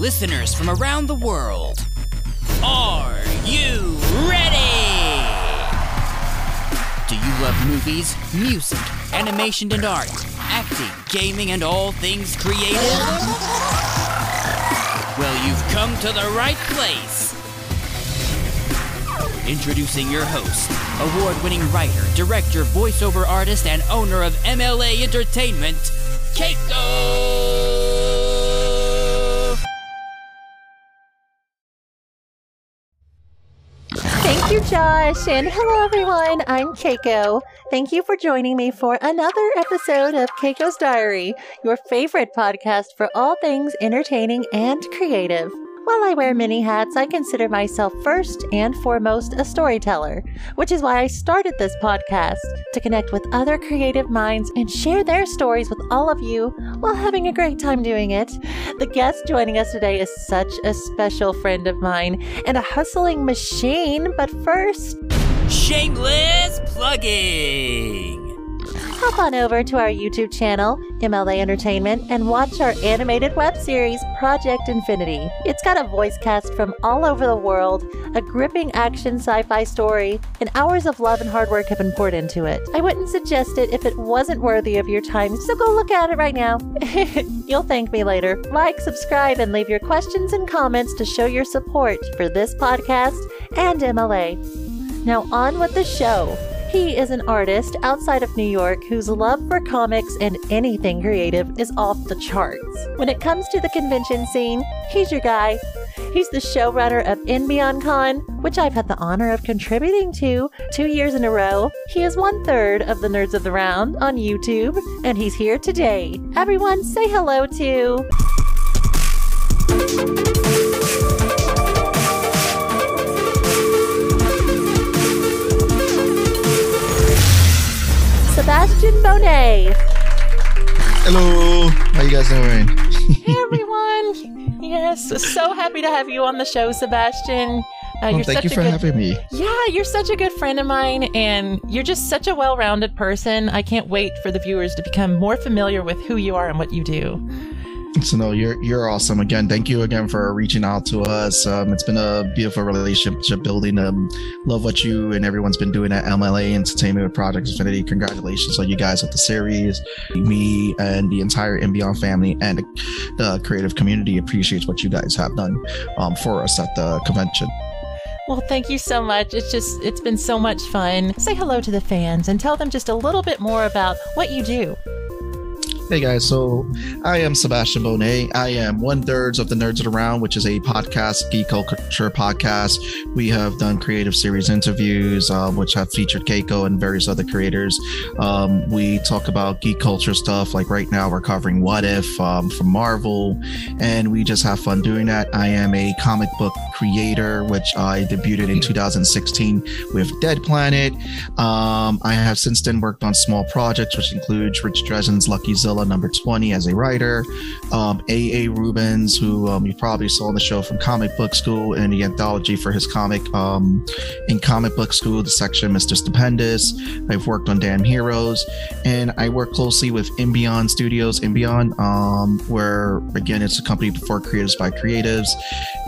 listeners from around the world. Are you ready? Do you love movies, music, animation and art, acting, gaming, and all things creative? Well, you've come to the right place. Introducing your host, award winning writer, director, voiceover artist, and owner of MLA Entertainment, Keiko! Thank you, Josh. And hello, everyone. I'm Keiko. Thank you for joining me for another episode of Keiko's Diary, your favorite podcast for all things entertaining and creative. While I wear many hats, I consider myself first and foremost a storyteller, which is why I started this podcast to connect with other creative minds and share their stories with all of you while having a great time doing it. The guest joining us today is such a special friend of mine and a hustling machine, but first, Shameless plugging! Hop on over to our YouTube channel, MLA Entertainment, and watch our animated web series, Project Infinity. It's got a voice cast from all over the world, a gripping action sci fi story, and hours of love and hard work have been poured into it. I wouldn't suggest it if it wasn't worthy of your time, so go look at it right now. You'll thank me later. Like, subscribe, and leave your questions and comments to show your support for this podcast and MLA. Now, on with the show. He is an artist outside of New York whose love for comics and anything creative is off the charts. When it comes to the convention scene, he's your guy. He's the showrunner of InBeyond Con, which I've had the honor of contributing to two years in a row. He is one third of the Nerds of the Round on YouTube, and he's here today. Everyone, say hello to. Sebastian Bonet. Hello, how are you guys doing? Hey everyone! Yes, so happy to have you on the show, Sebastian. Uh, Well, thank you for good, having me. Yeah, you're such a good friend of mine, and you're just such a well-rounded person. I can't wait for the viewers to become more familiar with who you are and what you do. So no, you're you're awesome. Again, thank you again for reaching out to us. Um, it's been a beautiful relationship building. Um, love what you and everyone's been doing at MLA Entertainment Project Infinity. Congratulations on you guys with the series. Me and the entire Beyond family and the, the creative community appreciates what you guys have done um, for us at the convention. Well, thank you so much. It's just it's been so much fun. Say hello to the fans and tell them just a little bit more about what you do. Hey guys, so I am Sebastian Bonet. I am one thirds of the Nerds Around, which is a podcast, geek culture podcast. We have done creative series interviews, uh, which have featured Keiko and various other creators. Um, we talk about geek culture stuff. Like right now, we're covering What If um, from Marvel, and we just have fun doing that. I am a comic book creator, which I debuted in 2016 with Dead Planet. Um, I have since then worked on small projects, which includes Rich Dresden's Lucky Zilla number 20 as a writer, um, A.A. Rubens, who um, you probably saw on the show from Comic Book School and the anthology for his comic um, in Comic Book School, the section Mr. Stupendous. I've worked on Damn Heroes, and I work closely with Inbeyond Studios, Inbeyond, um, where again it's a company for creatives by creatives,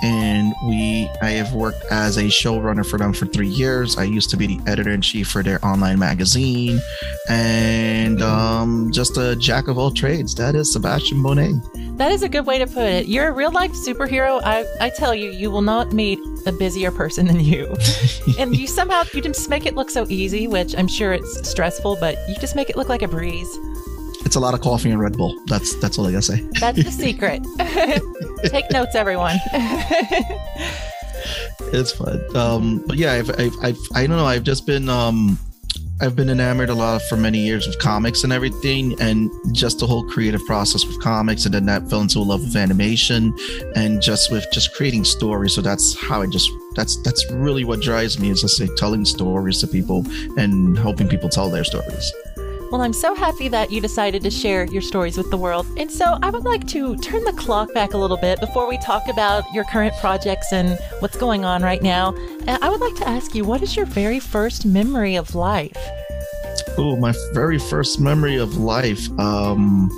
and we I have worked as a showrunner for them for three years. I used to be the editor in chief for their online magazine, and um, just a jack of all trades. That is Sebastian Bonet. That is a good way to put it. You're a real life superhero. I, I tell you, you will not meet a busier person than you. and you somehow you just make it look so easy, which I'm sure it's stressful, but you just make it look like a breeze. It's a lot of coffee and Red Bull. That's that's all I gotta say. That's the secret. Take notes, everyone. It's fun. Um, but yeah, I've, I've, I've I don't know. I've just been um, I've been enamored a lot for many years with comics and everything, and just the whole creative process with comics, and then that fell into a love of animation, and just with just creating stories. So that's how I just that's that's really what drives me is just like telling stories to people and helping people tell their stories. Well, I'm so happy that you decided to share your stories with the world. And so I would like to turn the clock back a little bit before we talk about your current projects and what's going on right now. I would like to ask you, what is your very first memory of life? Oh, my very first memory of life. Um,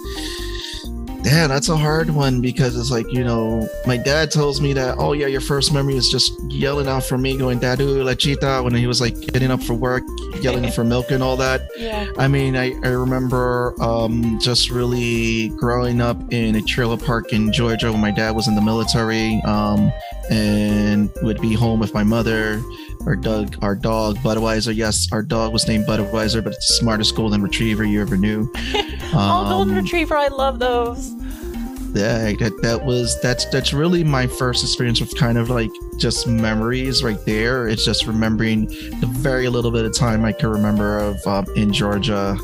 Yeah, that's a hard one because it's like, you know, my dad tells me that, oh, yeah, your first memory is just yelling out for me, going, Dadu, lechita, when he was like getting up for work, yelling for milk and all that. Yeah. I mean, I, I remember um, just really growing up in a trailer park in Georgia when my dad was in the military um, and would be home with my mother. Our dog, our dog Budweiser. Yes, our dog was named Budweiser, but it's the smartest golden retriever you ever knew. oh, golden Um, retriever, I love those. yeah that, that was that's that's really my first experience with kind of like just memories right there it's just remembering the very little bit of time i can remember of um, in georgia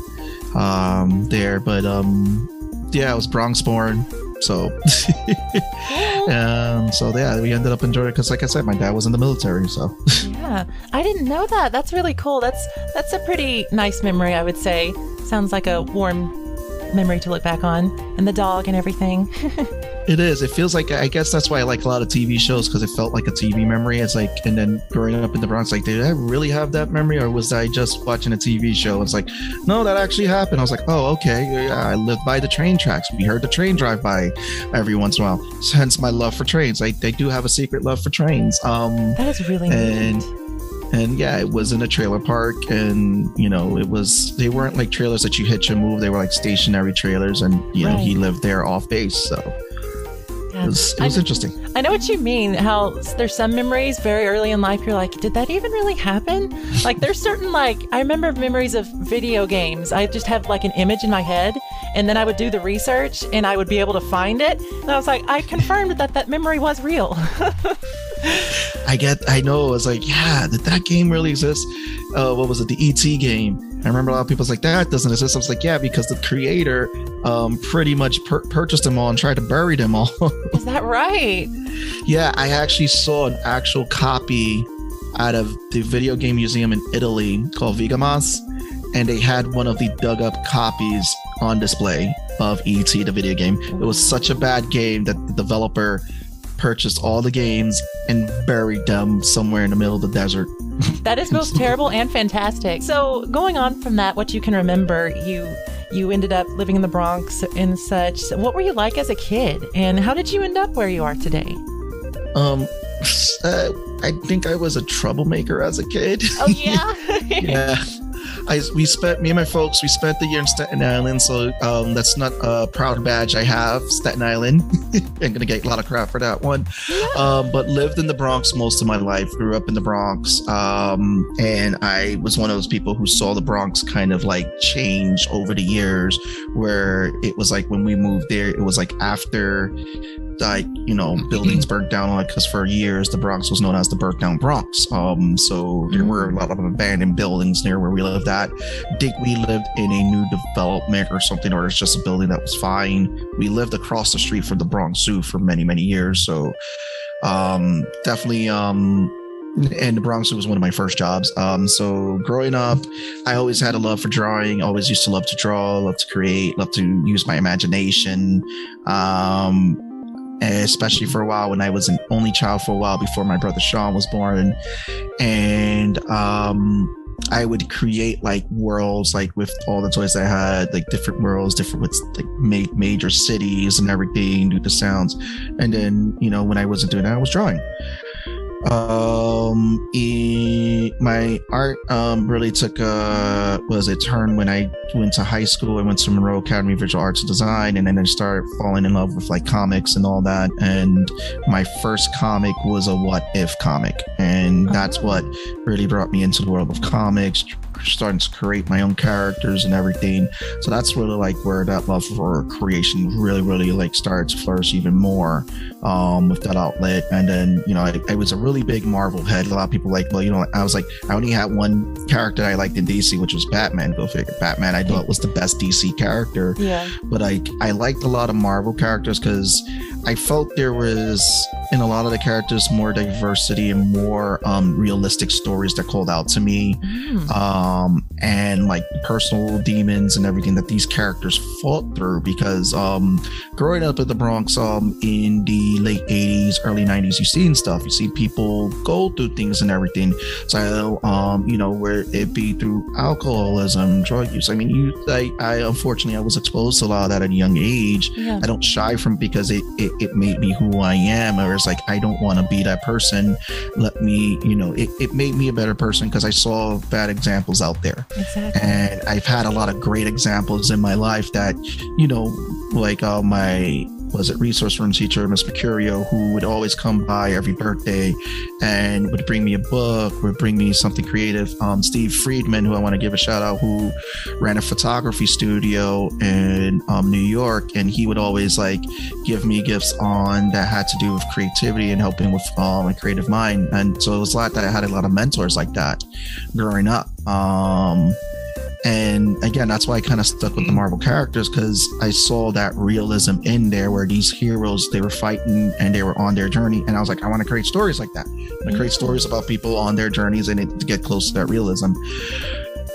um there but um yeah i was bronx born so um so yeah we ended up in georgia because like i said my dad was in the military so Yeah, I didn't know that. That's really cool. That's that's a pretty nice memory, I would say. Sounds like a warm memory to look back on, and the dog and everything. It is. It feels like I guess that's why I like a lot of TV shows because it felt like a TV memory. It's like, and then growing up in the Bronx, like, did I really have that memory, or was I just watching a TV show? It's like, no, that actually happened. I was like, oh, okay. Yeah, I lived by the train tracks. We heard the train drive by every once in a while. Hence my love for trains. I they do have a secret love for trains. Um, that is really And- neat. and yeah, it was in a trailer park, and you know, it was they weren't like trailers that you hitch and move. They were like stationary trailers, and you know, he lived there off base, so Yeah. it was it was I- interesting. I know what you mean. How there's some memories very early in life. You're like, did that even really happen? Like there's certain like I remember memories of video games. I just have like an image in my head, and then I would do the research, and I would be able to find it. And I was like, I confirmed that that memory was real. I get, I know. It was like, yeah, did that game really exist? Uh, what was it? The ET game. I remember a lot of people was like, that doesn't exist. I was like, yeah, because the creator um, pretty much pur- purchased them all and tried to bury them all. is that right? yeah, I actually saw an actual copy out of the video game museum in Italy called Vigamus, and they had one of the dug up copies on display of ET, the video game. It was such a bad game that the developer purchased all the games and buried them somewhere in the middle of the desert. That is both terrible and fantastic. So, going on from that, what you can remember, you you ended up living in the Bronx and such. So what were you like as a kid, and how did you end up where you are today? Um, uh, I think I was a troublemaker as a kid. Oh yeah, yeah. I we spent me and my folks we spent the year in Staten Island, so um, that's not a proud badge I have. Staten Island, I'm gonna get a lot of crap for that one. Um, but lived in the Bronx most of my life. Grew up in the Bronx, um, and I was one of those people who saw the Bronx kind of like change over the years. Where it was like when we moved there, it was like after like you know buildings burnt down like because for years the bronx was known as the burnt down bronx um so there were a lot of abandoned buildings near where we lived at think we lived in a new development or something or it's just a building that was fine we lived across the street from the bronx zoo for many many years so um definitely um and the Bronx Zoo was one of my first jobs. Um, so growing up, I always had a love for drawing. Always used to love to draw, love to create, love to use my imagination. Um, especially for a while when I was an only child for a while before my brother Sean was born. And um, I would create like worlds, like with all the toys I had, like different worlds, different with like ma- major cities and everything, do the sounds. And then, you know, when I wasn't doing that, I was drawing um e- my art um really took a was a turn when i went to high school. I went to monroe academy of visual arts and design and then i started falling in love with like comics and all that. And my first comic was a what if comic and that's what really brought me into the world of comics starting to create my own characters and everything. So that's really like where that love for creation really really like started to flourish even more um, with that outlet. And then, you know, I, I was a really big Marvel head. A lot of people like, well, you know, I was like, I only had one character I liked in DC, which was Batman. Go figure. Batman, I thought was the best DC character, yeah, but I I liked a lot of Marvel characters because I felt there was in a lot of the characters more diversity and more um, realistic stories that called out to me, Mm. um, and like personal demons and everything that these characters fought through. Because um, growing up in the Bronx um, in the late '80s, early '90s, you seen stuff. You see people go through things and everything. So um, you know, where it be through alcoholism, drug use. I mean, you, I, I unfortunately I was exposed to a lot of that at a young age. Yeah. I don't shy from because it, it, it made me who I am. Or it's like, I don't want to be that person. Let me, you know, it, it made me a better person because I saw bad examples out there. Exactly. And I've had a lot of great examples in my life that, you know, like uh, my, was it resource room teacher, Miss Mercurio, who would always come by every birthday and would bring me a book, would bring me something creative. Um, Steve Friedman, who I want to give a shout out, who ran a photography studio in um, New York, and he would always like give me gifts on that had to do with creativity and helping with um, a creative mind. And so it was a lot that I had a lot of mentors like that growing up. Um, and again, that's why I kind of stuck with the Marvel characters because I saw that realism in there where these heroes they were fighting and they were on their journey, and I was like, I want to create stories like that. I want to create stories about people on their journeys and it, to get close to that realism.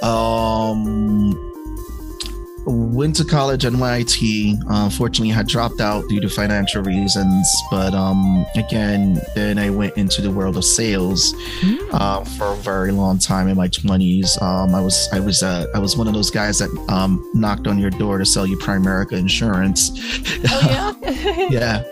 Um, went to college. Uh, unfortunately, had dropped out due to financial reasons. But um, again, then I went into the world of sales Mm. uh, for a very long time in my twenties. Um, I was I was uh, I was one of those guys that um, knocked on your door to sell you Primerica insurance. Oh yeah. yeah,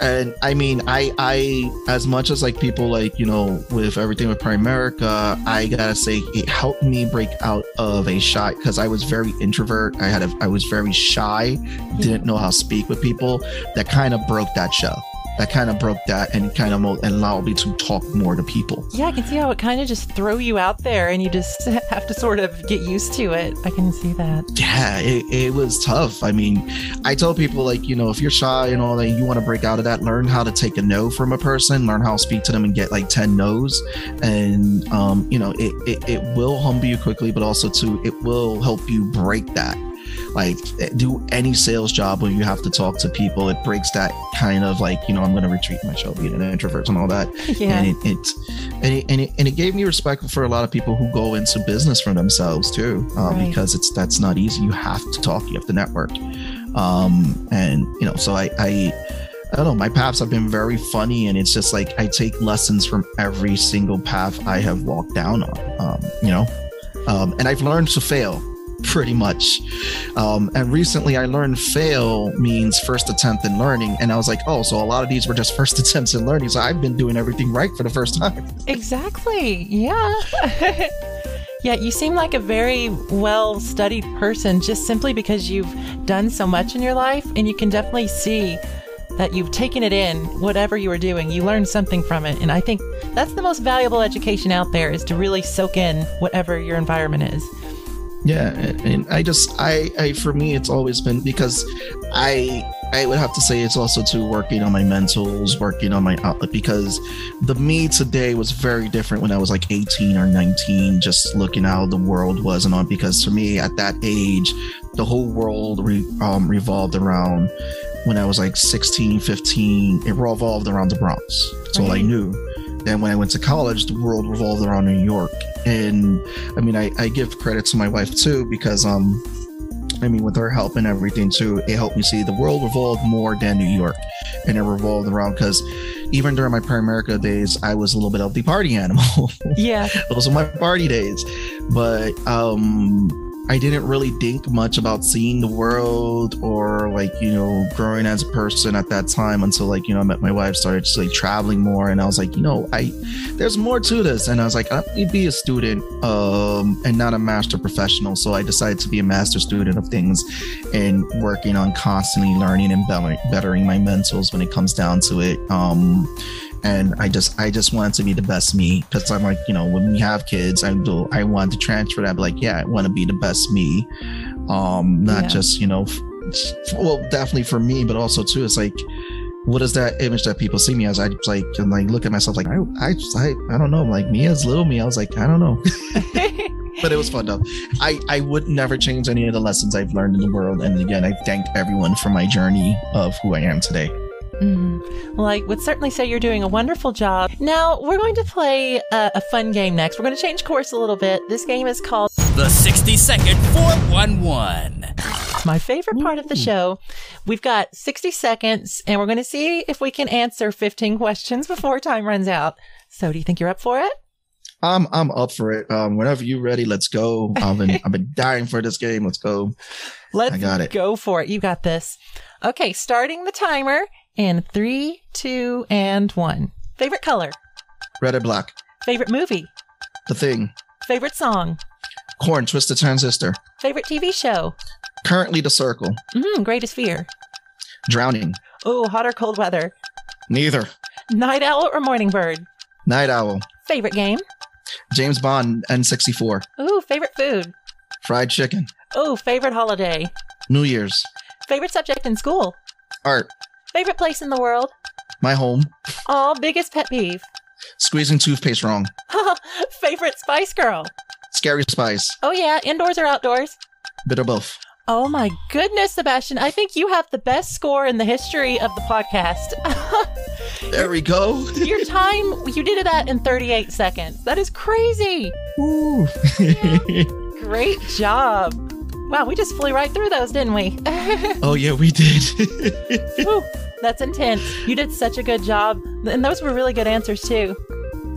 and I mean, I I as much as like people like you know with everything with Primerica, I gotta say it helped me break out of a shot because I was very introvert. I had a I was very shy, didn't know how to speak with people. That kind of broke that shell. That kind of broke that and kind of allowed me to talk more to people. Yeah, I can see how it kind of just throw you out there and you just have to sort of get used to it. I can see that. yeah it, it was tough i mean i tell people like you know if you're shy and all that you want to break out of that learn how to take a no from a person learn how to speak to them and get like 10 no's and um you know it, it it will humble you quickly but also too it will help you break that like do any sales job where you have to talk to people it breaks that kind of like you know i'm going to retreat myself being an introvert and all that Yeah. and it, it and it, and it and it gave me respect for a lot of people who go into business for themselves too um, Right. because it's that's not easy you have to talk you have to network um and you know so i i I don't know. My paths have been very funny, and it's just like I take lessons from every single path I have walked down on. Um, you know, um, and I've learned to fail pretty much. Um, and recently, I learned fail means first attempt in learning, and I was like, oh, so a lot of these were just first attempts in learning. So I've been doing everything right for the first time. Exactly. Yeah. yeah, you seem like a very well studied person just simply because you've done so much in your life and you can definitely see that you've taken it in whatever you were doing you learned something from it and i think that's the most valuable education out there is to really soak in whatever your environment is Yeah, and, and I just I, I for me it's always been because I I would have to say it's also to working on my mentals, working on my outlook because the me today was very different when I was like 18 or 19, just looking how the world was and on because for me at that age, the whole world re, um, revolved around when I was like 16, 15, it revolved around the Bronx. That's all I knew. Then when I went to college, the world revolved around New York. And I mean, I, I give credit to my wife too, because, um, I mean, with her help and everything too, it helped me see the world revolved more than New York. And it revolved around because even during my Primerica days, I was a little bit of the party animal. yeah Those were my party days. But, um, I didn't really think much about seeing the world or like, you know, growing as a person at that time until like, you know, I met my wife, started just like traveling more. And I was like, you know, I, there's more to this. And I was like, I need to be a student, um, and not a master professional. So I decided to be a master student of things and working on constantly learning and bettering my mentals when it comes down to it. Um, and I just I just wanted to be the best me because I'm like you know when we have kids I do I want to transfer that like yeah I want to be the best me. Um not Yeah. just you know f- well definitely for me but also too it's like what is that image that people see me as? I just like and like look at myself like I I just, I, I don't know like me as little me I was like I don't know. But it was fun though. I I would never change any of the lessons I've learned in the world and again I thank everyone for my journey of who I am today Mm. Well, I would certainly say you're doing a wonderful job. Now, we're going to play a, a fun game next. We're going to change course a little bit. This game is called The 60 Second 411. my favorite part of the show. We've got 60 seconds, and we're going to see if we can answer 15 questions before time runs out. So, do you think you're up for it? I'm I'm up for it. Um, whenever you're ready, let's go. I've been I've been dying for this game. Let's go. Let's I got it. go for it. You got this. Okay, starting the timer in three, two, and one. Favorite color, Red or black. favorite movie, The thing. favorite song, Korn, twisted transistor. favorite TV show, Currently the circle. mm, greatest fear. Drowning. Oh, hot or cold weather, Neither. night owl or morning bird, Night owl. favorite game. James Bond N64. Ooh, favorite food. Fried chicken. Oh, favorite holiday. New Year's. Favorite subject in school. Art. Favorite place in the world. My home. Oh, biggest pet peeve. Squeezing toothpaste wrong. favorite Spice Girl. Scary spice. Oh, yeah, indoors or outdoors. Bit of both. Oh my goodness, Sebastian. I think you have the best score in the history of the podcast. There we go. Your time, you did that in 38 seconds. That is crazy. Ooh. Great job. Wow, we just flew right through those, didn't we? oh yeah, we did. That's intense. You did such a good job. And those were really good answers, too.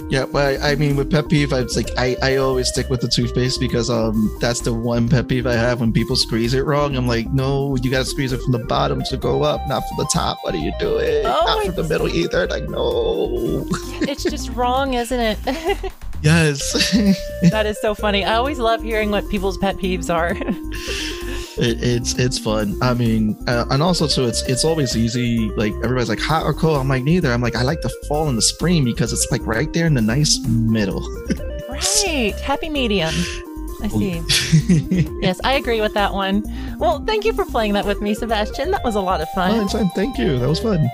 yeah, but I mean, with pet peeve, I was like, I, I always stick with the toothpaste because um that's the one pet peeve I have when people squeeze it wrong. I'm like, no, you gotta squeeze it from the bottom to go up, not from the top. What are you doing? Oh, not from the middle either. Like, no. It's just wrong, isn't it? yes. that is so funny. I always love hearing what people's pet peeves are. It, it's it's fun. I mean, uh, and also too, it's it's always easy. Like everybody's like hot or cold. I'm like neither. I'm like I like the fall and the spring because it's like right there in the nice middle. right. Happy medium. I see. Yes, I agree with that one. Well, thank you for playing that with me, Sebastian. That was a lot of Oh, fun. anytime. Thank you. That was fun.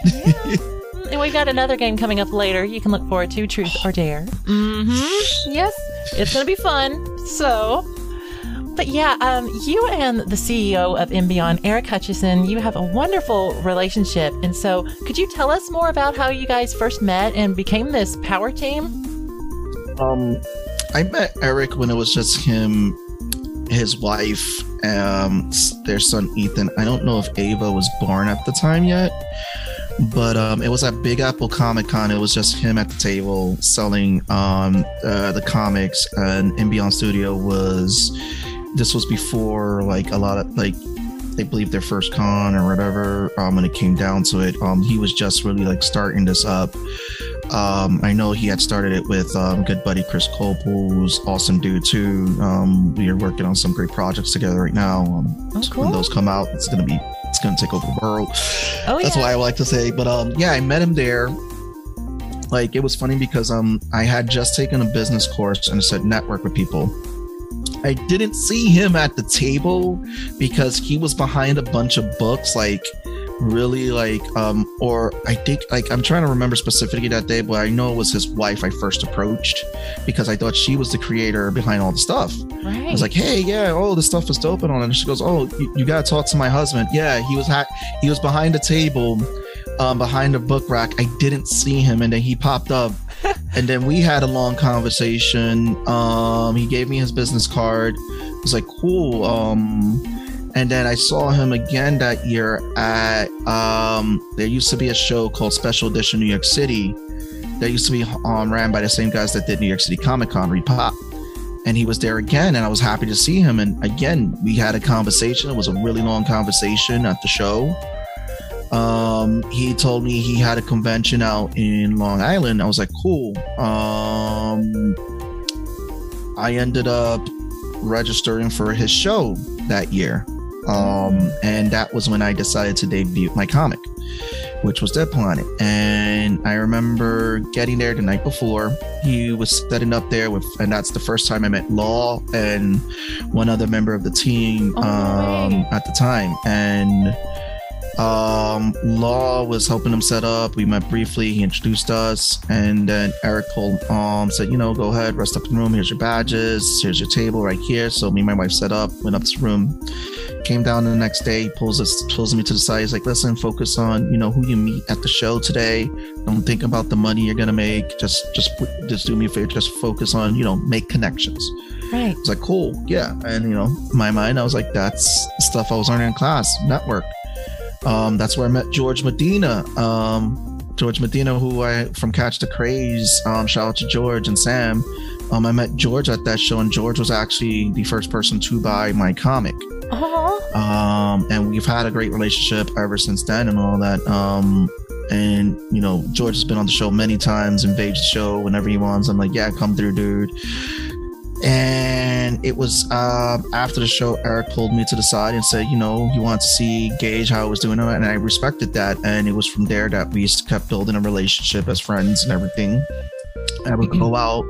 And we've got another game coming up later. You can look forward to Truth or Dare. Mm-hmm. Yes, it's going to be fun. So, but yeah, um, you and the CEO of InBeyond, Eric Hutchison, you have a wonderful relationship. And so, could you tell us more about how you guys first met and became this power team? Um, I met Eric when it was just him, his wife, um, their son Ethan. I don't know if Ava was born at the time yet, but um, it was at Big Apple Comic Con. It was just him at the table selling um uh, the comics, and InBeyond Studio was. This was before like a lot of like they believe their first con or whatever. Um, when it came down to it, um, he was just really like starting this up. Um, I know he had started it with um, good buddy Chris Culp, who's awesome dude too. Um, we are working on some great projects together right now. Um, Oh, cool. When those come out, it's gonna be it's gonna take over the world. Oh, That's yeah. why I like to say. But um, yeah, I met him there. Like it was funny because um, I had just taken a business course and said network with people. I didn't see him at the table because he was behind a bunch of books, like really like um or I think like I'm trying to remember specifically that day, but I know it was his wife I first approached because I thought she was the creator behind all the stuff. Right. I was like, hey, yeah, oh, this stuff is dope and all. And she goes, oh, you, you gotta talk to my husband. Yeah, he was ha- he was behind the table, um, behind the book rack. I didn't see him, and then he popped up, and then we had a long conversation. Um, he gave me his business card. I was like, cool. Um, and then I saw him again that year at um, there used to be a show called Special Edition New York City. That used to be um, ran by the same guys that did New York City Comic Con, ReedPop and he was there again and i was happy to see him and again we had a conversation it was a really long conversation at the show um he told me he had a convention out in long island i was like cool um i ended up registering for his show that year um and that was when i decided to debut my comic which was Dead Planet. And I remember getting there the night before. He was setting up there with, and that's the first time I met Law and one other member of the team Oh, um, at the time. And Um, Law was helping him set up. We met briefly. He introduced us, and then Eric told um said, you know, go ahead, rest up in the room. Here's your badges. Here's your table right here. So me and my wife set up, went up to the room, came down the next day, pulls us pulls me to the side. He's like, listen, focus on you know who you meet at the show today. Don't think about the money you're gonna make. Just just just do me a favor. Just focus on you know make connections. Right. I was like, cool, yeah. And you know, my mind, I was like, that's stuff I was learning in class, network. Um, that's where I met George Medina. Um, George Medina, who I from Catch the Craze. Um, shout out to George and Sam. Um, I met George at that show, and George was actually the first person to buy my comic. Aw. Um, and we've had a great relationship ever since then, and all that. Um, and you know, George has been on the show many times, invades the show whenever he wants. I'm like, yeah, come through, dude. And it was uh, after the show, Eric pulled me to the side and said, you know, he wants to see gauge how I was doing, and I respected that. And it was from there that we kept building a relationship as friends and everything. I would go out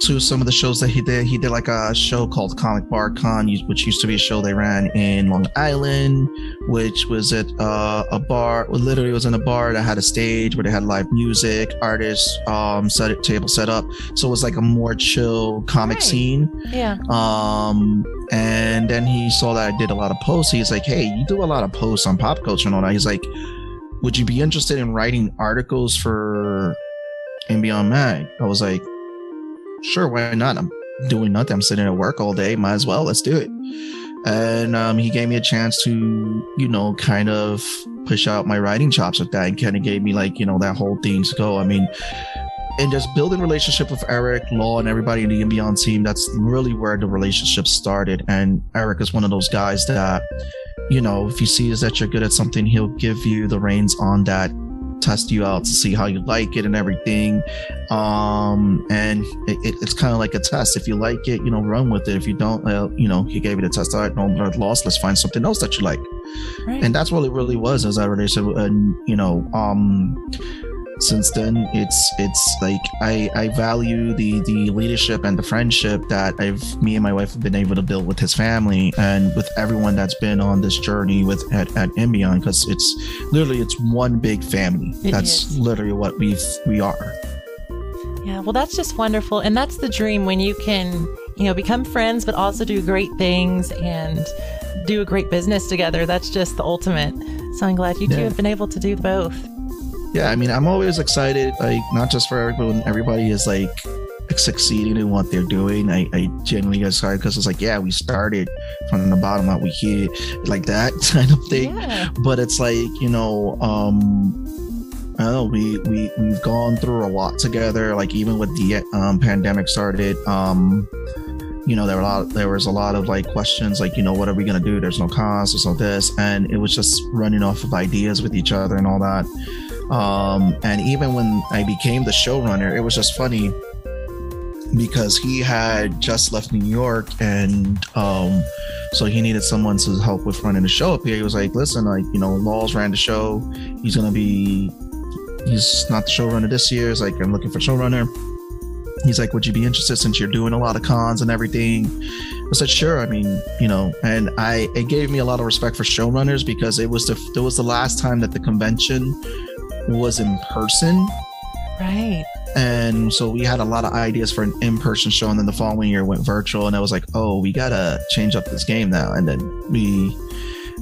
to some of the shows that he did. He did like a show called Comic Bar Con, which used to be a show they ran in Long Island, which was at uh, a bar. Literally, it was in a bar that had a stage where they had live music, artists, um, set it, table set up. So it was like a more chill comic Right. scene. Yeah. Um, and then he saw that I did a lot of posts. He's like, "Hey, you do a lot of posts on pop culture and all that." He's like, "Would you be interested in writing articles for and Beyond Mag?" I was like, "Sure, why not?" I'm doing nothing. I'm sitting at work all day. Might as well. Let's do it. And um, he gave me a chance to, you know, kind of push out my writing chops with that, and kind of gave me like, you know, that whole thing to go. I mean, and just building relationship with Eric, Law, and everybody in the Beyond team. That's really where the relationship started. And Eric is one of those guys that, you know, if he sees that you're good at something, he'll give you the reins on that, test you out to see how you like it and everything. Um, and it, it- it's kind of like a test. If you like it, you know, run with it. If you don't, well, you know, he gave you the test. All right, no, no loss. Let's find something else that you like Right. and that's what it really was as I already said and you know um since then it's it's like I I value the the leadership and the friendship that I've me and my wife have been able to build with his family and with everyone that's been on this journey with at, at InBeyond because it's literally it's one big family It that's is. literally what we we are Yeah, well, that's just wonderful. And that's the dream when you can, you know, become friends, but also do great things and do a great business together. That's just the ultimate. So I'm glad you two have been able to do both. Yeah I mean I'm always excited like not just for Eric but when everybody is like succeeding in what they're doing I, I genuinely get excited because it's like yeah we started from the bottom up we here like that kind of thing. Yeah. but it's like you know um I don't know we we we've gone through a lot together like even with the um pandemic started um you know there were a lot there was a lot of like questions like you know what are we gonna do? There's no cost there's no this and it was just running off of ideas with each other and all that um and even when I became the showrunner it was just funny because he had just left New York and um so he needed someone to help with running the show up here. He was like, listen, like, you know, Laws ran the show. He's gonna be he's not the showrunner this year. It's like I'm looking for showrunner. He's like, Would you be interested since you're doing a lot of cons and everything? I said, sure. I mean, you know, and I it gave me a lot of respect for showrunners because it was the it was the last time that the convention was in person Right. and so we had a lot of ideas for an in-person show and then the following year went virtual and i was like oh we gotta change up this game now and then we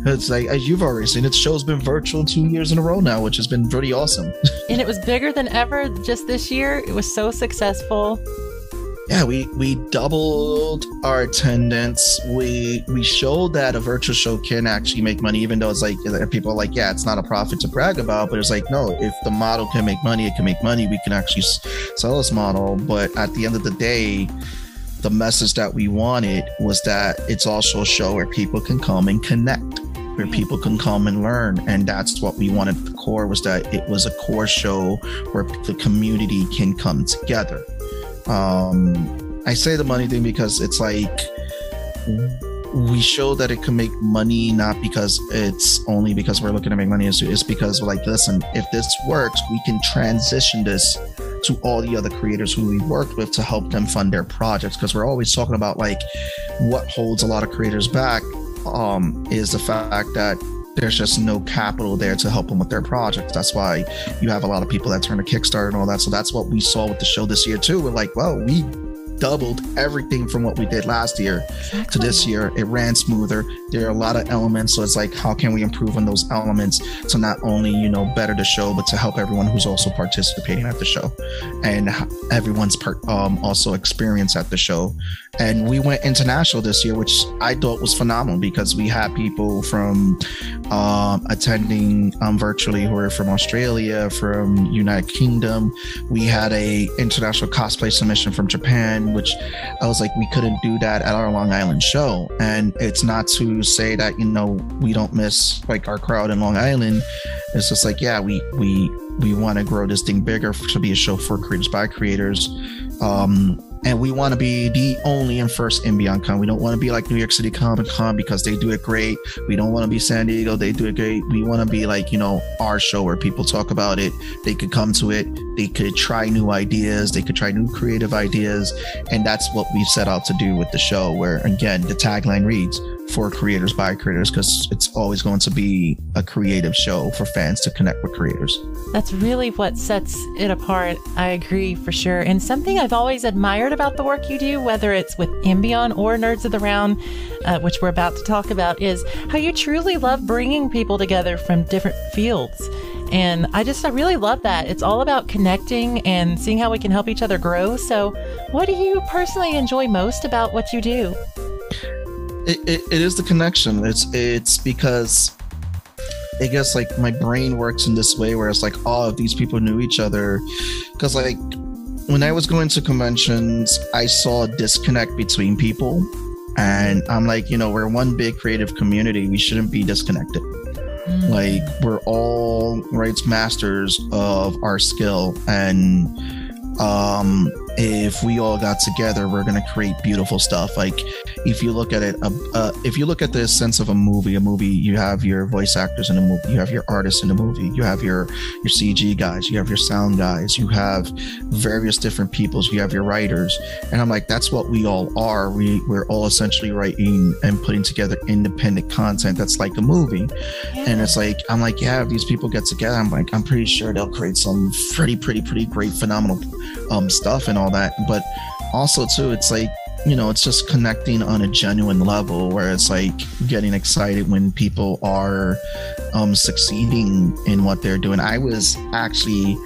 it's like as you've already seen its show's been virtual two years in a row now which has been pretty awesome And it was bigger than ever just this year. It was so successful. Yeah we we doubled our attendance. We we showed that a virtual show can actually make money even though it's like people are like yeah it's not a profit to brag about but it's like no if the model can make money it can make money. We can actually sell this model. But at the end of the day the message that we wanted was that it's also a show where people can come and connect where mm. people can come and learn. And that's what we wanted at the core was that it was a core show where the community can come together um i say the money thing because it's like we show that it can make money not because it's only because we're looking to make money it's, because like listen if this works we can transition this to all the other creators who we worked with to help them fund their projects. Because we're always talking about like what holds a lot of creators back um is the fact that there's just no capital there to help them with their projects. That's why you have a lot of people that turn to Kickstarter and all that. So that's what we saw with the show this year too. We're like, well, we doubled everything from what we did last year exactly. to this year. It ran smoother. There are a lot of elements. So it's like, how can we improve on those elements to not only, you know, better the show, but to help everyone who's also participating at the show and everyone's part, um, also experience at the show. And we went international this year, which I thought was phenomenal because we had people from um, attending um, virtually who are from Australia, from United Kingdom. We had a international cosplay submission from Japan, which I was like, we couldn't do that at our Long Island show. And it's not to say that you know we don't miss like our crowd in Long Island. It's just like, yeah, we we we want to grow this thing bigger to be a show for creators by creators. Um, and we want to be the only and first in Beyond Con. We don't want to be like New York City Comic Con because they do it great. We don't want to be San Diego, they do it great. We want to be like, you know, our show where people talk about it. They could come to it, they could try new ideas, they could try new creative ideas. And that's what we set out to do with the show, where again, the tagline reads, for creators by creators because it's always going to be a creative show for fans to connect with creators. That's really what sets it apart. I agree for sure. And something I've always admired about the work you do, whether it's with InBeyond or Nerds of the Round, uh, which we're about to talk about, is how you truly love bringing people together from different fields. And I just, I really love that. It's all about connecting and seeing how we can help each other grow. So, what do you personally enjoy most about what you do? It, it, it is the connection. It's it's because I guess like my brain works in this way where it's like, oh, if these people knew each other. Because like when I was going to conventions, I saw a disconnect between people. And I'm like, you know, we're one big creative community. We shouldn't be disconnected. Mm. Like we're all rights masters of our skill. And um if we all got together, we're gonna create beautiful stuff. Like if you look at it, uh, uh, if you look at the sense of a movie, a movie, you have your voice actors in a movie, you have your artists in a movie, you have your your CG guys, you have your sound guys, you have various different peoples, you have your writers, and I'm like, that's what we all are. We we're all essentially writing and putting together independent content that's like a movie, yeah. and it's like I'm like, yeah, if these people get together, I'm like, I'm pretty sure they'll create some pretty, pretty, pretty great, phenomenal um stuff and all that, but also too, it's like you know, it's just connecting on a genuine level where it's like getting excited when people are um, succeeding in what they're doing. I was actually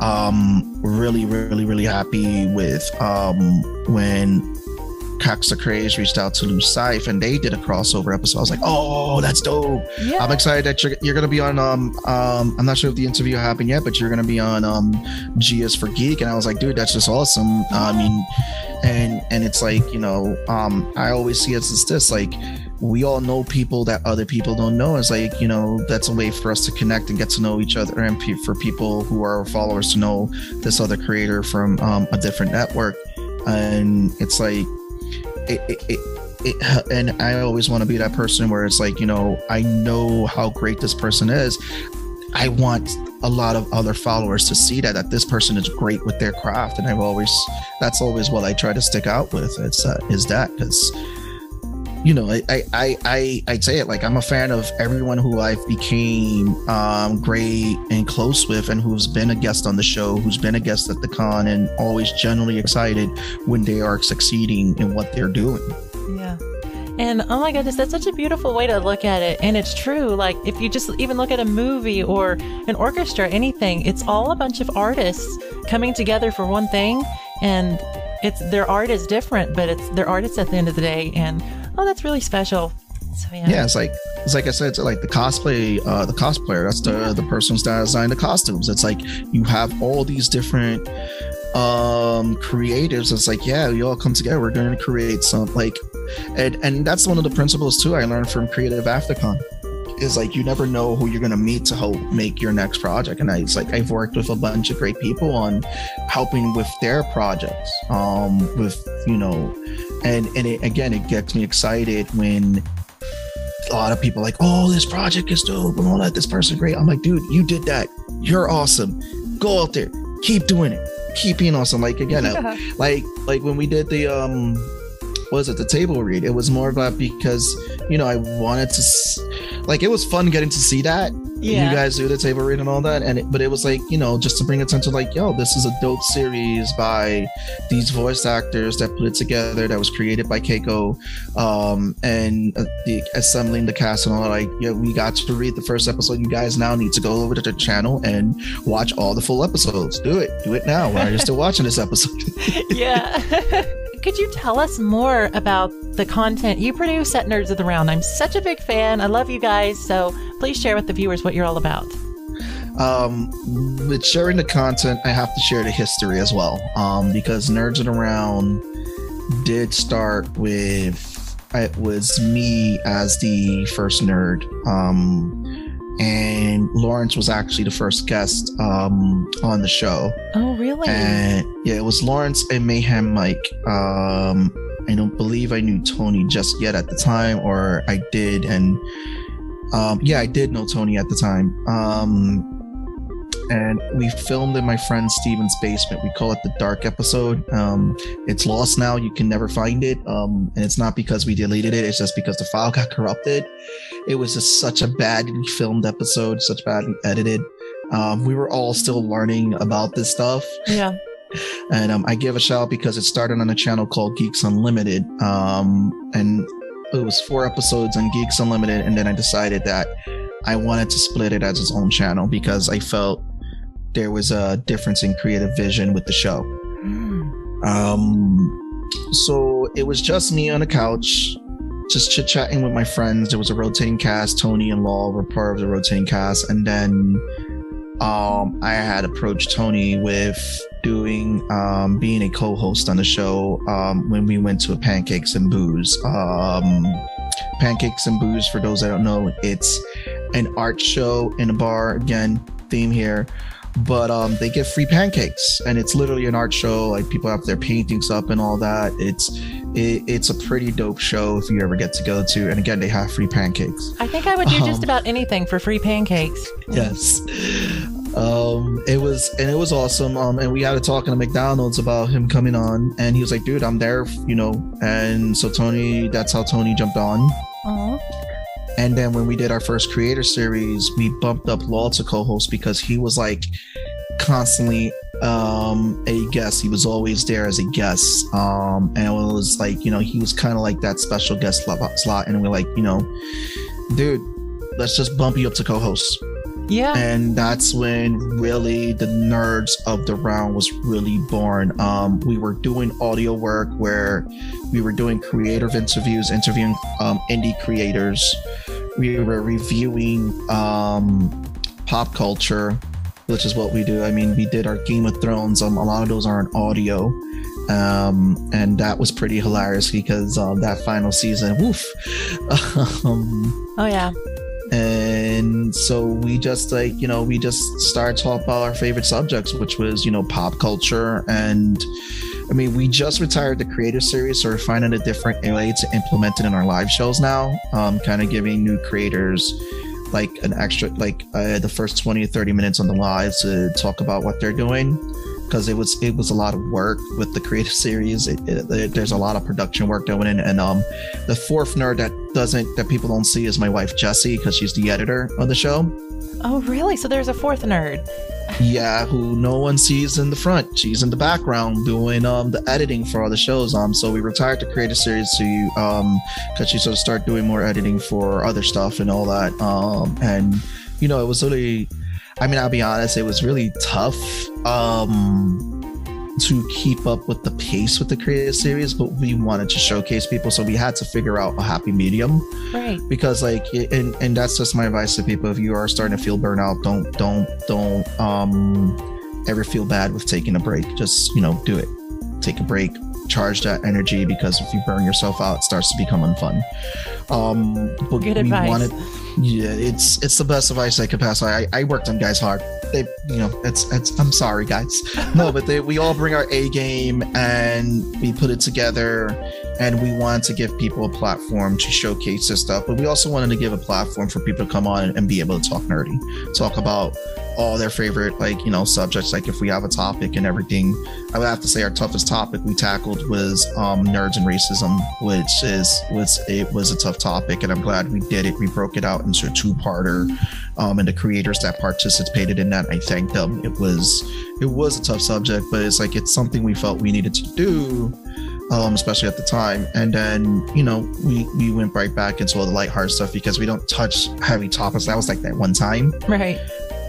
um, really, really, really happy with um, when Catch the Craze reached out to Scythe and they did a crossover episode. I was like, oh, that's dope. Yeah. I'm excited that you're, you're going to be on, um, um, I'm not sure if the interview happened yet, but you're going to be on um, G is for Geek. And I was like, dude, that's just awesome. Uh, I mean, and, and it's like, you know, um, I always see it as this, like, we all know people that other people don't know. It's like, you know, that's a way for us to connect and get to know each other and for people who are followers to know this other creator from um, a different network. And it's like, it, it, it, and I always want to be that person where it's like, you know, I know how great this person is. I want a lot of other followers to see that that this person is great with their craft, and I've always that's always what I try to stick out with. It's uh, is that because you know, I, I, I, I'd say it like I'm a fan of everyone who I've became um, great and close with, and who's been a guest on the show, who's been a guest at the con, and always generally excited when they are succeeding in what they're doing. Yeah. And oh my goodness, that's such a beautiful way to look at it. And it's true. Like if you just even look at a movie or an orchestra, anything, it's all a bunch of artists coming together for one thing. And it's their art is different, but it's their artists at the end of the day. And oh, that's really special. So yeah. Yeah, it's like it's like I said, it's like the cosplay, uh, the cosplayer. That's the yeah. the person that designed the costumes. It's like you have all these different um creatives. It's like yeah, we all come together. We're going to create some like, and and that's one of the principles too. I learned from Creative Aftercon is like you never know who you're going to meet to help make your next project and I, it's like i've worked with a bunch of great people on helping with their projects um with you know and and it, again it gets me excited when a lot of people like oh this project is dope and all that. This person great. I'm like dude you did that. You're awesome. Go out there. Keep doing it. Keep being awesome. Like again yeah. like like when we did the um was at the table read. It was more about because you know I wanted to, s- like, it was fun getting to see that Yeah. you guys do the table read and all that, and it, but it was like you know just to bring attention like yo, this is a dope series by these voice actors that put it together. That was created by Keiko, um, and uh, the assembling the cast and all. Like yeah, we got to read the first episode. You guys now need to go over to the channel and watch all the full episodes. Do it, do it now. Why are you still watching this episode? yeah. Could you tell us more about the content you produce at Nerds of the Round? I'm such a big fan. I love you guys. So please share with the viewers what you're all about. um with sharing the content i have to share the history as well um because nerds and around did start with it was me as the first nerd um and lawrence was actually the first guest um on the show. Oh, really? and yeah it was lawrence and mayhem mike. Um i don't believe i knew tony just yet at the time or i did and um yeah i did know tony at the time. Um and we filmed in my friend steven's basement. We call it the dark episode. Um it's lost now. You can never find it. Um and it's not because we deleted it. It's just because the file got corrupted. It was just such a badly filmed episode such badly edited. Um, we were all still learning about this stuff. Yeah. and um, I give a shout out because it started on a channel called Geeks Unlimited, um, and it was four episodes on Geeks Unlimited, and then I decided that I wanted to split it as its own channel because I felt there was a difference in creative vision with the show. Mm. Um, so it was just me on the couch, just chit chatting with my friends. There was a rotating cast. Tony and Law were part of the rotating cast, and then um, I had approached Tony with doing um, being a co-host on the show um, when we went to a Pancakes and Booze. Um, Pancakes and Booze, for those that don't know, it's an art show in a bar. Again, theme here but um, they get free pancakes. And it's literally an art show like people have their paintings up and all that. It's it, it's a pretty dope show if you ever get to go to. And again they have free pancakes. I think I would do just Um, about anything for free pancakes. yes. Um it was and it was awesome. Um and we had a talk in a mcdonald's about him coming on. And he was like dude i'm there you know. And so tony that's how tony jumped on. And then when we did our first creator series, we bumped up Law to co-host because he was like constantly um a guest. He was always there as a guest. Um and it was like, you know, he was kind of like that special guest slot, slot and we're like, you know, dude, let's just bump you up to co-host. Yeah. And that's when really the nerds of the round was really born. Um, we were doing audio work where we were doing creative interviews, interviewing um, indie creators. We were reviewing um, pop culture, which is what we do. I mean, we did our Game of Thrones. Um, a lot of those are in audio. Um, and that was pretty hilarious because um, that final season, woof. um, Oh, yeah. and so we just like you know we just started talking about our favorite subjects which was you know pop culture and i mean we just retired the creative series so we're finding a different way to implement it in our live shows now um, kind of giving new creators like an extra like uh, the first 20 or 30 minutes on the lives to talk about what they're doing because it was it was a lot of work with the creative series it, it, it- there's a lot of production work going in and um the fourth nerd that doesn't that people don't see is my wife Jessie because she's the editor of the show. Oh, really? So there's a fourth nerd. Yeah, who no one sees in the front. She's in the background doing um the editing for all the shows. Um, so we retired to create a series to um because she sort of started doing more editing for other stuff and all that. Um, and you know it was really, I mean I'll be honest, it was really tough. Um. To keep up with the pace with the creative series, but we wanted to showcase people, so we had to figure out a happy medium. Right. because like and and that's just my advice to people. If you are starting to feel burnout don't don't don't um ever feel bad with taking a break. Just you know do it. Take a break. Charge that energy because if you burn yourself out it starts to become unfun. Um but Good we advice. wanted yeah it's it's the best advice i could pass. I, I worked on guys hard. They you know it's it's i'm sorry guys. No but they we all bring our a game and we put it together and we wanted to give people a platform to showcase this stuff but we also wanted to give a platform for people to come on and be able to talk nerdy talk about all their favorite like you know subjects like if we have a topic and everything. I would have to say our toughest topic we tackled was um, nerds and racism which is was it was a tough topic and i'm glad we did it. We broke it out into a two-parter um, and the creators that participated in that i thank them. It was it was a tough subject but it's like it's something we felt we needed to do um, especially at the time. And then, you know, we, we went right back into all the lighthearted stuff because we don't touch heavy topics. That was like that one time. Right.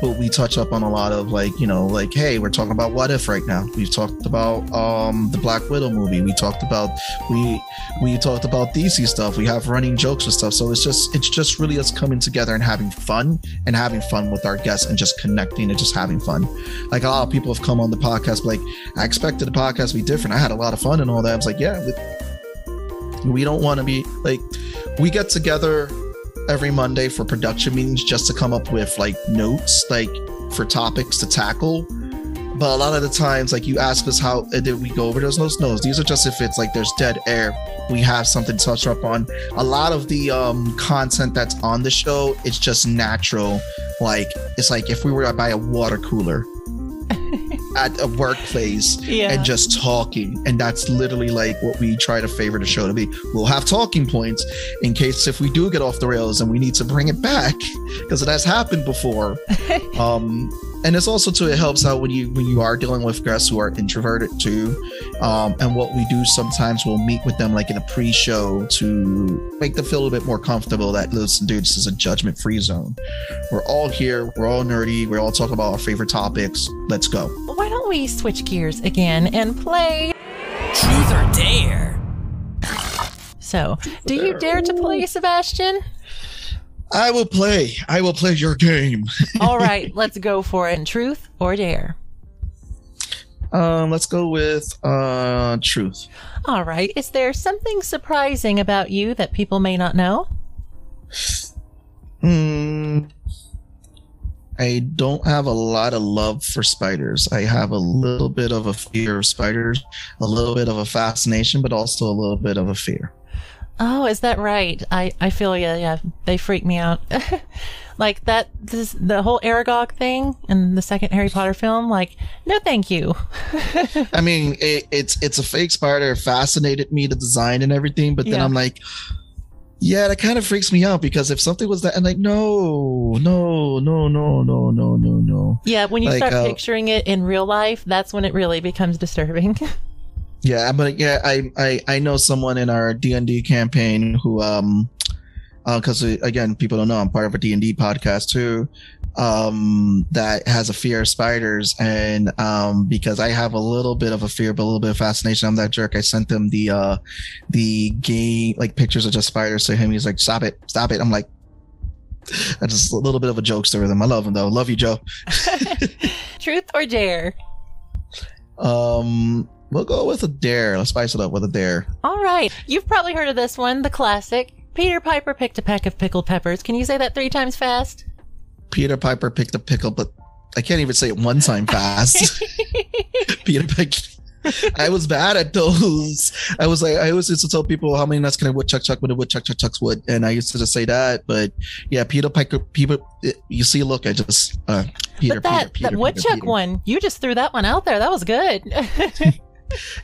But we touch up on a lot of like, you know, like, hey, we're talking about what if right now. We've talked about um the Black Widow movie. We talked about we we talked about DC stuff. We have running jokes and stuff. So it's just it's just really us coming together and having fun and having fun with our guests and just connecting and just having fun. Like a lot of people have come on the podcast, like I expected the podcast to be different. I had a lot of fun and all that. I was like, yeah, we don't want to be like we get together every Monday for production meetings just to come up with like notes, like for topics to tackle. But a lot of the times, like you ask us how uh, did we go over those notes? No, these are just if it's like there's dead air, we have something to touch up on. A lot of the um content that's on the show, it's just natural. Like it's like if we were to buy a water cooler at a workplace Yeah. and just talking. And that's literally like what we try to favor the show to be. We'll have talking points in case if we do get off the rails and we need to bring it back because it has happened before. um, and it's also too it helps out when you when you are dealing with guests who are introverted too. Um, and what we do sometimes we'll meet with them like in a pre-show to make them feel a little bit more comfortable that listen, dude, this is a judgment-free zone. We're all here, we're all nerdy, we're all talking about our favorite topics. Let's go. Why don't we switch gears again and play? Truth or dare? So, do you dare to play, Sebastian? I will play. I will play your game. All right, let's go for it. Truth or dare? Um, let's go with uh truth. All right. Is there something surprising about you that people may not know? Hmm. I don't have a lot of love for spiders. I have a little bit of a fear of spiders, a little bit of a fascination, but also a little bit of a fear. Oh, is that right? I, I feel yeah, yeah. They freak me out. like that, this, the whole Aragog thing in the second Harry Potter film. Like, no, thank you. I mean, it, it's it's a fake spider. It fascinated me, the design and everything, but then Yeah. I'm like, yeah, that kind of freaks me out because if something was that, and like, no, no, no, no, no, no, no, no. Yeah, when you Like, start uh, picturing it in real life, that's when it really becomes disturbing. Yeah, but yeah, I I I know someone in our D and D campaign who um because again people don't know I'm part of a D and D podcast too um that has a fear of spiders. And um because I have a little bit of a fear but a little bit of fascination I'm that jerk. I sent them the uh the game like pictures of just spiders to him. He's like stop it stop it. I'm like that's just a little bit of a jokester with him. I love him though. Love you Joe. Truth or dare? um we'll go with a dare let's spice it up with a dare All right. You've probably heard of this one, the classic. Peter Piper picked a peck of pickled peppers. Can you say that three times fast? Peter Piper picked a pickle, but I can't even say it one time fast. Peter picked. I was bad at those. I was like, I always used to tell people how many nuts can a woodchuck chuck when a woodchuck chuck chucks wood, and I used to just say that. But yeah, Peter Piper, Peter, you see, look, I just uh, Peter, but that, Peter, Peter, that woodchuck Peter. one, you just threw that one out there. That was good.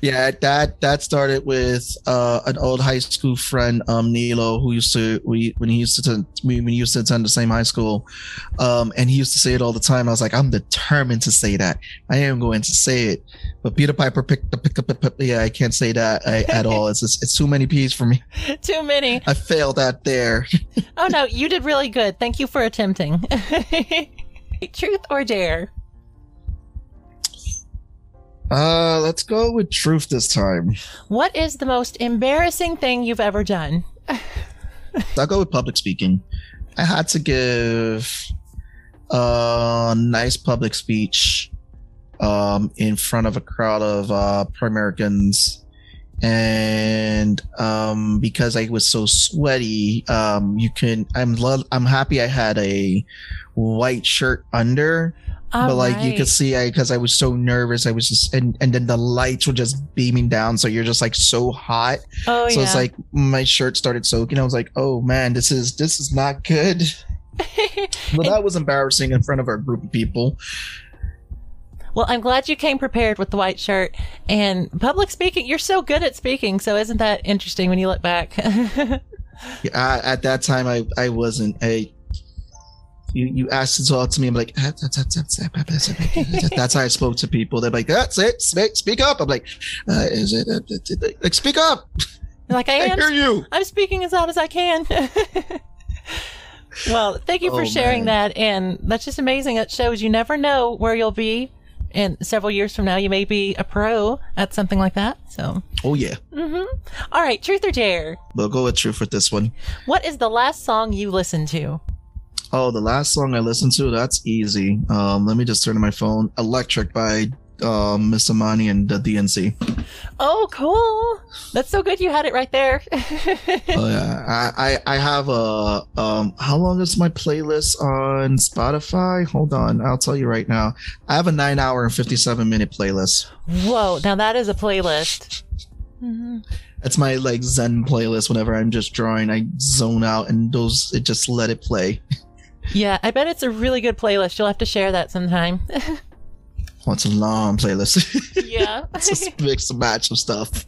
Yeah, that that started with uh, an old high school friend, um, Nilo, who used to we when he used to attend, we when he used to attend the same high school, um, and he used to say it all the time. I was like, I'm determined to say that. I am going to say it. But Peter Piper picked the pick up. pick up- Yeah, I can't say that I, at all. It's just, it's too many P's for me. Too many. I failed that there. Oh no, you did really good. Thank you for attempting. Truth or dare? Uh, let's go with truth this time. What is the most embarrassing thing you've ever done? I'll go with public speaking. I had to give a nice public speech um, in front of a crowd of uh, pro-Americans, and um, because I was so sweaty, um, you can. I'm lo- I'm happy I had a white shirt under All but like you right. could see I because I was so nervous I was just and and then the lights were just beaming down so you're just like so hot Oh so yeah. it's like my shirt started soaking I was like oh man this is this is not good but that was embarrassing in front of our group of people well, I'm glad you came prepared with the white shirt and public speaking. You're so good at speaking, so isn't that interesting when you look back? Yeah, I, at that time I I wasn't a you, you asked to talk to me. I'm like, "Ah, that's, that's, that's, that's, that's how I spoke to people. They're like, that's it. Speak, speak up. I'm like, uh, is it? Uh, like, speak up. Like I I am. hear you. I'm speaking as loud as I can. well, thank you for Oh, sharing man. that. And that's just amazing. It shows you never know where you'll be. And several years from now, you may be a pro at something like that. So, Oh yeah. hmm all right, truth or dare. We'll go with truth with this one. What is the last song you listened to? Oh, the last song I listened to, that's easy. Um, let me just turn to my phone. Electric by um, Miss Amani and the DNC. Oh, cool. That's so good. You had it right there. Oh yeah, I, I I have a um. How long is my playlist on Spotify? Hold on, I'll tell you right now. I have a nine hour and fifty seven minute playlist. Whoa. Now that is a playlist. Mhm. That's my like Zen playlist. Whenever I'm just drawing, I zone out and those it just let it play. Yeah, I bet it's a really good playlist. You'll have to share that sometime. Oh, it's a long playlist. yeah. it's just mix and match of stuff.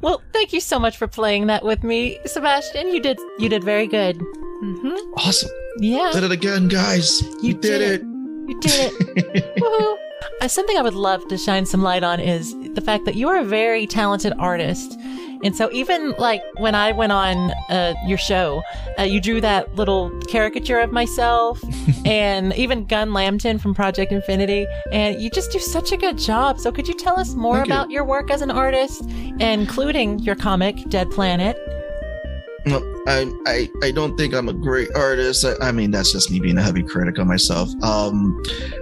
Well, thank you so much for playing that with me, Sebastian. You did you did very good. hmm Awesome. Yeah, Did it again, guys. You, did, did it. you did it. Woohoo. Uh, something I would love to shine some light on is the fact that you are a very talented artist. And so, even like when I went on uh, your show, uh, you drew that little caricature of myself, and even Gun Lambton from Project Infinity, and you just do such a good job. So, could you tell us more Thank you. about your work as an artist, including your comic Dead Planet? No, I, I I don't think I'm a great artist. I, I mean, that's just me being a heavy critic on myself. Um,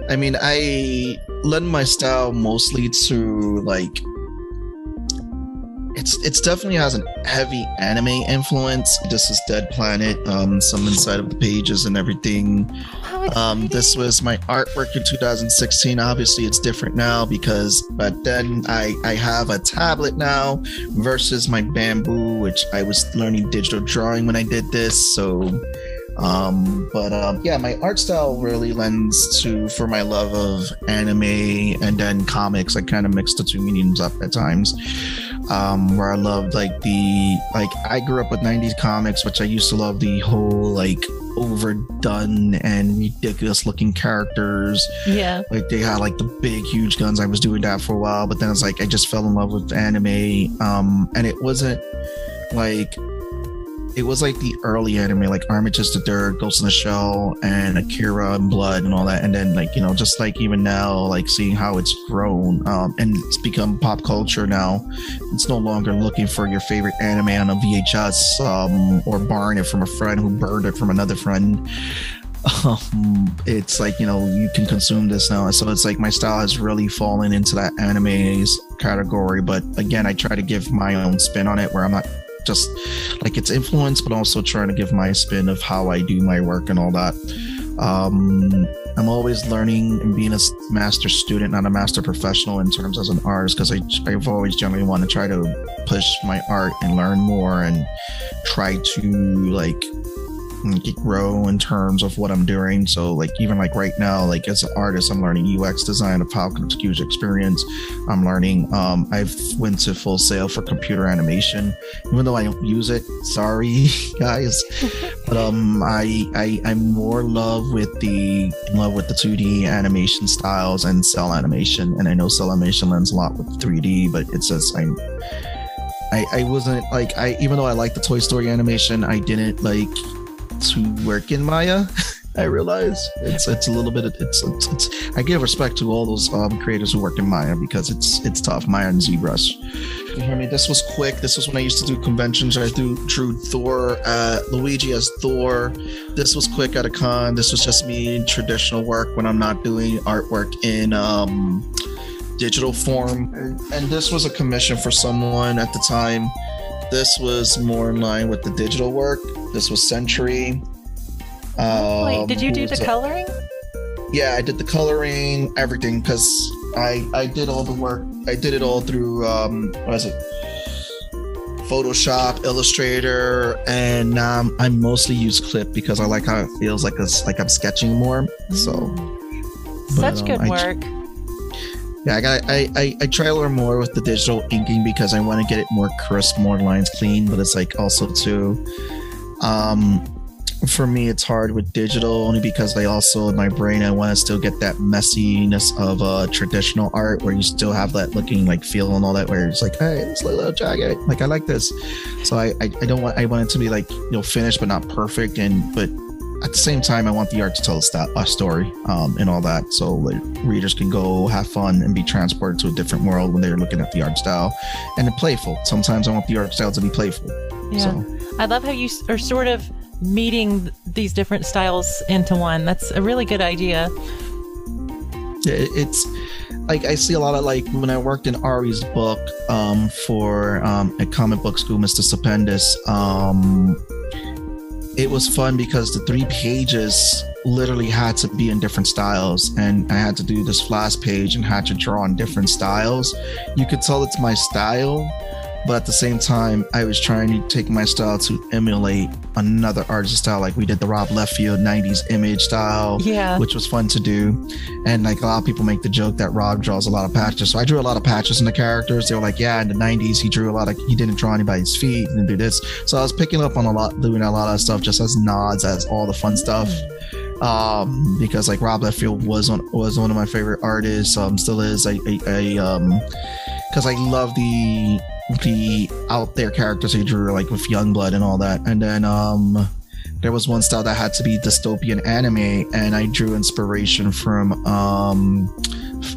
I mean, I lend my style mostly to like. It's it's definitely has an heavy anime influence. This is Dead Planet. Um, some inside of the pages and everything. Um, this was my artwork in 2016. Obviously, it's different now because, but then I I have a tablet now versus my bamboo, which I was learning digital drawing when I did this. So, um, but um, yeah, my art style really lends to for my love of anime and then comics. I kind of mix the two mediums up at times. Um, where I loved like the like I grew up with 90s comics, which I used to love the whole like overdone and ridiculous looking characters. yeah. Like they had like the big, huge guns. I was doing that for a while, but then it's like I just fell in love with anime. Um, and it wasn't like it was like the early anime, like Armitage the Third, Ghost in the Shell, and Akira and Blood and all that. And then like you know, just like even now, like seeing how it's grown um, and it's become pop culture now. It's no longer looking for your favorite anime on a VHS um, or borrowing it from a friend who burned it from another friend um, it's like you know you can consume this now so it's like my style has really fallen into that animes category but again i try to give my own spin on it where i'm not just like it's influence but also trying to give my spin of how i do my work and all that. Um i'm always learning and being a master student not a master professional in terms as an artist because i've always generally want to try to push my art and learn more and try to like like, grow in terms of what I'm doing. So like even like right now, like as an artist, I'm learning UX design, a Falcon user experience. I'm learning. Um, I've went to Full Sail for computer animation, even though I don't use it. Sorry, guys, but um, I I I'm more in love with the in love with the 2D animation styles and cel animation, and I know cel animation lends a lot with 3D, but it's just I. I, I wasn't like I even though I like the Toy Story animation, I didn't like to work in Maya. I realize it's it's a little bit it's, it's it's I give respect to all those um, creators who work in Maya because it's it's tough. Maya and ZBrush. You hear me? This was quick. This was when I used to do conventions. I drew Thor, uh, Luigi as Thor. This was quick at a con. This was just me traditional work when I'm not doing artwork in um, digital form. And this was a commission for someone at the time. This was more in line with the digital work. This was Century. Um, Wait, did you do the coloring? yeah, I did the coloring, everything, because I I did all the work. I did it all through um, what is it? Photoshop, Illustrator, and um, I mostly use Clip because I like how it feels like it's like I'm sketching more. So Such um, good I- work. Yeah, I got I, I I try to learn more with the digital inking because I want to get it more crisp, more lines clean. But it's like also too, um, for me it's hard with digital only because I also in my brain I want to still get that messiness of uh traditional art where you still have that looking like feel and all that where it's like hey this little jacket like I like this, so I, I I don't want I want it to be like you know finished but not perfect and but at the same time, I want the art to tell a, story um, and all that, so like, readers can go have fun and be transported to a different world when they're looking at the art style, and then playful. Sometimes I want the art style to be playful. Yeah. So I love how you are sort of meeting these different styles into one. That's a really good idea. yeah, it's like I see a lot of like when I worked in Ari's book um, for um, a comic book school, Mr. Stupendous. Um, it was fun because the three pages literally had to be in different styles and i had to do this flash page and had to draw in different styles. You could tell it's my style but at the same time i was trying to take my style to emulate another artist style like we did the rob Liefeld 90s image style Yeah. which was fun to do. And like a lot of people make the joke that rob draws a lot of patches. So i drew a lot of patches in the characters. They were like yeah in the 90s he drew a lot of he didn't draw anybody's feet and do this. So i was picking up on a lot doing a lot of stuff just as nods as all the fun stuff. Um because like rob Liefeld was on was one of my favorite artists um still is. I i, I um because i love the the out there characters he drew like with youngblood and all that. And then um there was one style that had to be dystopian anime and i drew inspiration from um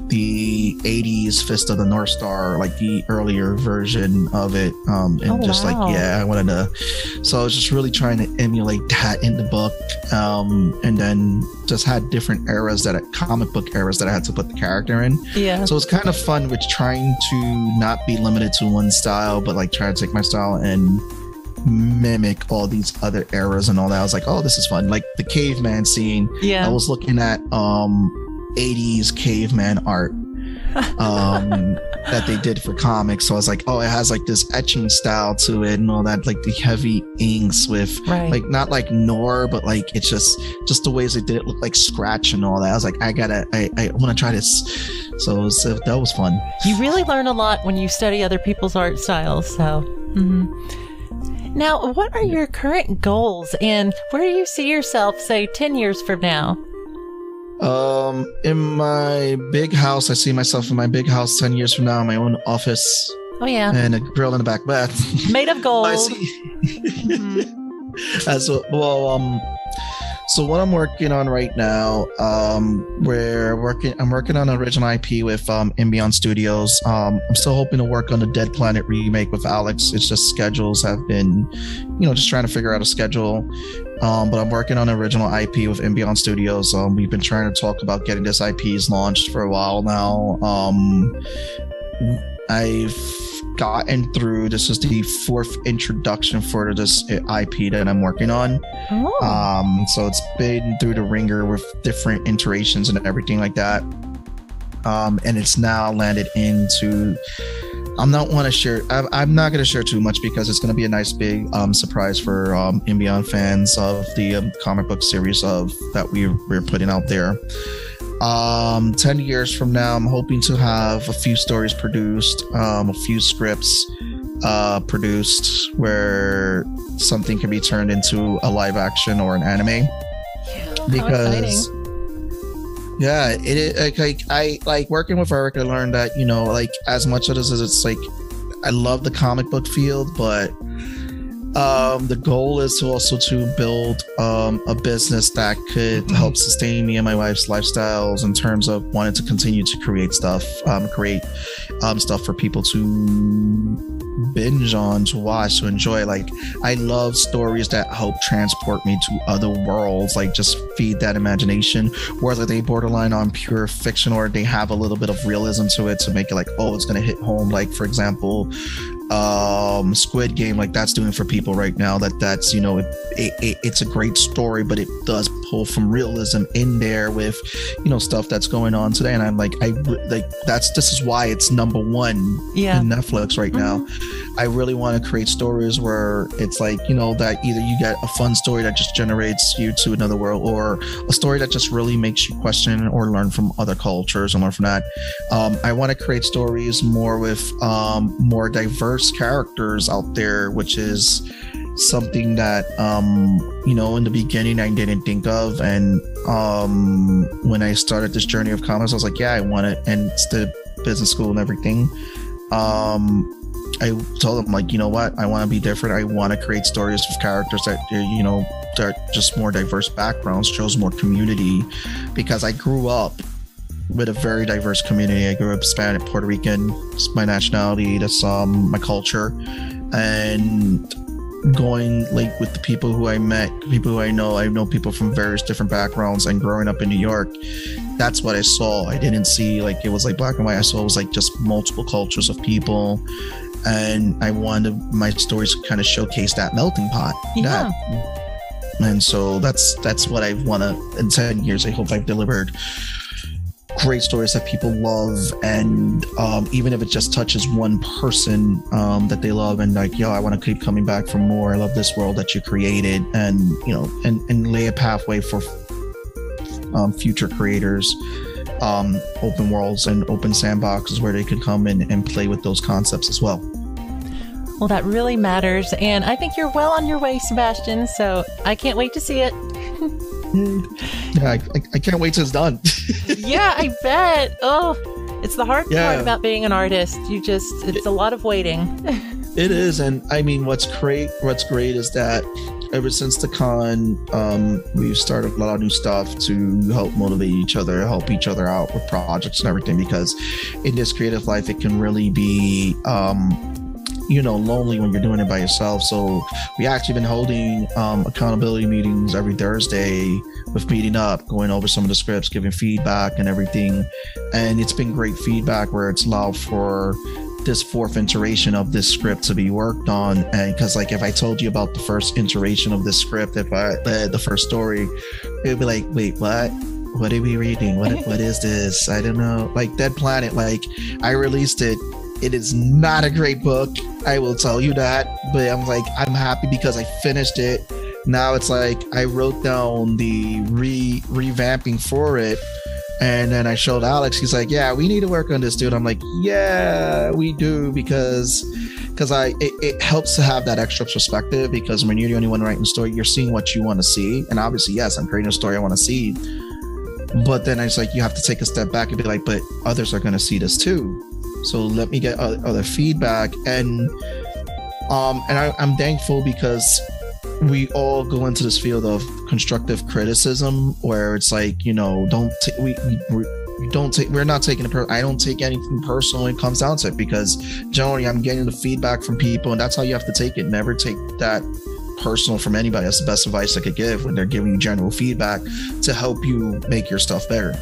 the 80s fist of the north star like the earlier version of it um and Oh, just wow. like yeah i wanted to so i was just really trying to emulate that in the book um and then just had different eras that comic book eras that i had to put the character in Yeah. so it's kind of fun with trying to not be limited to one style, but like try to take my style and mimic all these other eras and all that. I was like, oh, this is fun. Like the caveman scene. Yeah. I was looking at um 80s caveman art um that they did for comics. So I was like, oh, it has like this etching style to it and all that, like the heavy inks with right. like not like Nor, but like it's just just the ways they did it look like scratch and all that. I was like, I gotta, I, I want to try this. So, was, uh, that was fun. You really learn a lot when you study other people's art styles. So, mhm. Now, what are your current goals, and where do you see yourself, say, ten years from now? Um, in my big house, I see myself in my big house ten years from now, my own office Oh yeah, and a grill in the back. But made of gold. I see. As well, well, um, so what I'm working on right now, um, we're working. I'm working on an original IP with um, InBeyond Studios. Um, I'm still hoping to work on the Dead Planet remake with Alex. It's just schedules have been, you know, just trying to figure out a schedule. Um, but I'm working on an original IP with InBeyond Studios. Um, we've been trying to talk about getting this IPs launched for a while now. Um, I've gotten through. This is the fourth introduction for this IP that I'm working on. oh, Um, so it's been through the ringer with different iterations and everything like that. Um, and it's now landed into. I'm not want to share. I'm, I'm not going to share too much because it's going to be a nice big um, surprise for um, Beyond fans of the um, comic book series of that we we're putting out there. Um, ten years from now, I'm hoping to have a few stories produced, um, a few scripts uh, produced where something can be turned into a live action or an anime. How because yeah it is like, like i like working with eric i learned that you know like as much of this as it's like i love the comic book field but um the goal is to also to build um a business that could help sustain me and my wife's lifestyles in terms of wanting to continue to create stuff um create um stuff for people to binge on to watch to enjoy. Like i love stories that help transport me to other worlds like just feed that imagination whether they borderline on pure fiction or they have a little bit of realism to it to make it like oh it's gonna hit home. Like for example um squid game like that's doing for people right now that that's you know it, it, it's a great story but it does pull from realism in there with you know stuff that's going on today and i'm like i like that's this is why it's number one Yeah. in netflix right now i really want to create stories where it's like you know that either you get a fun story that just generates you to another world or a story that just really makes you question or learn from other cultures and learn from that um, I want to create stories more with um, more diverse characters out there, which is something that um, you know in the beginning I didn't think of, and um, when I started this journey of comics, I was like, yeah, I want it, and it's the business school and everything. Um, I told them like, you know what, I want to be different. I want to create stories with characters that uh, you know that just more diverse backgrounds, shows more community, because I grew up with a very diverse community. I grew up Hispanic, Puerto Rican. It's my nationality. That's um my culture, and going like with the people who I met, people who I know. I know people from various different backgrounds, and growing up in New York, that's what I saw. I didn't see like it was like black and white. I saw it was like just multiple cultures of people. And I wanted my stories to kind of showcase that melting pot. Yeah. That and so that's that's what I want to in 10 years I hope I've delivered great stories that people love and um, even if it just touches one person um, that they love and like yo I want to keep coming back for more I love this world that you created and you know and, and lay a pathway for um, future creators um, open worlds and open sandboxes where they could come in and play with those concepts as well Well, that really matters. And I think you're well on your way, Sebastian. So I can't wait to see it. yeah I, I, can't wait till it's done yeah, I bet. Oh, it's the hard part about being an artist. You just, it's a lot of waiting. It is, and I mean, what's great, what's great is that ever since the con, um, we've started a lot of new stuff to help motivate each other, help each other out with projects and everything. Because in this creative life, it can really be, um, you know, lonely when you're doing it by yourself. So we actually been holding um, accountability meetings every Thursday with meeting up, going over some of the scripts, giving feedback and everything, and it's been great feedback where it's allowed for this fourth iteration of this script to be worked on and because like if i told you about the first iteration of this script if i the first story it'd be like wait what? What are we reading? What what is this? I don't know. Like dead planet like i released it. It is not a great book i will tell you that but i'm like i'm happy because i finished it. Now it's like i wrote down the re revamping for it and then I showed Alex. He's like, "Yeah, we need to work on this, dude." I'm like, "Yeah, we do," because because I it, it helps to have that extra perspective. Because when you're the only one writing the story, you're seeing what you want to see, and obviously, yes, I'm creating a story I want to see. But then it's like you have to take a step back and be like, "But others are going to see this too." So let me get other feedback, and um, and I, I'm thankful because we all go into this field of constructive criticism where it's like you know don't t- we, we we don't take we're not taking it per- i don't take anything personal when it comes down to it because generally i'm getting the feedback from people and that's how you have to take it. Never take that personal from anybody. That's the best advice i could give when they're giving you general feedback to help you make your stuff better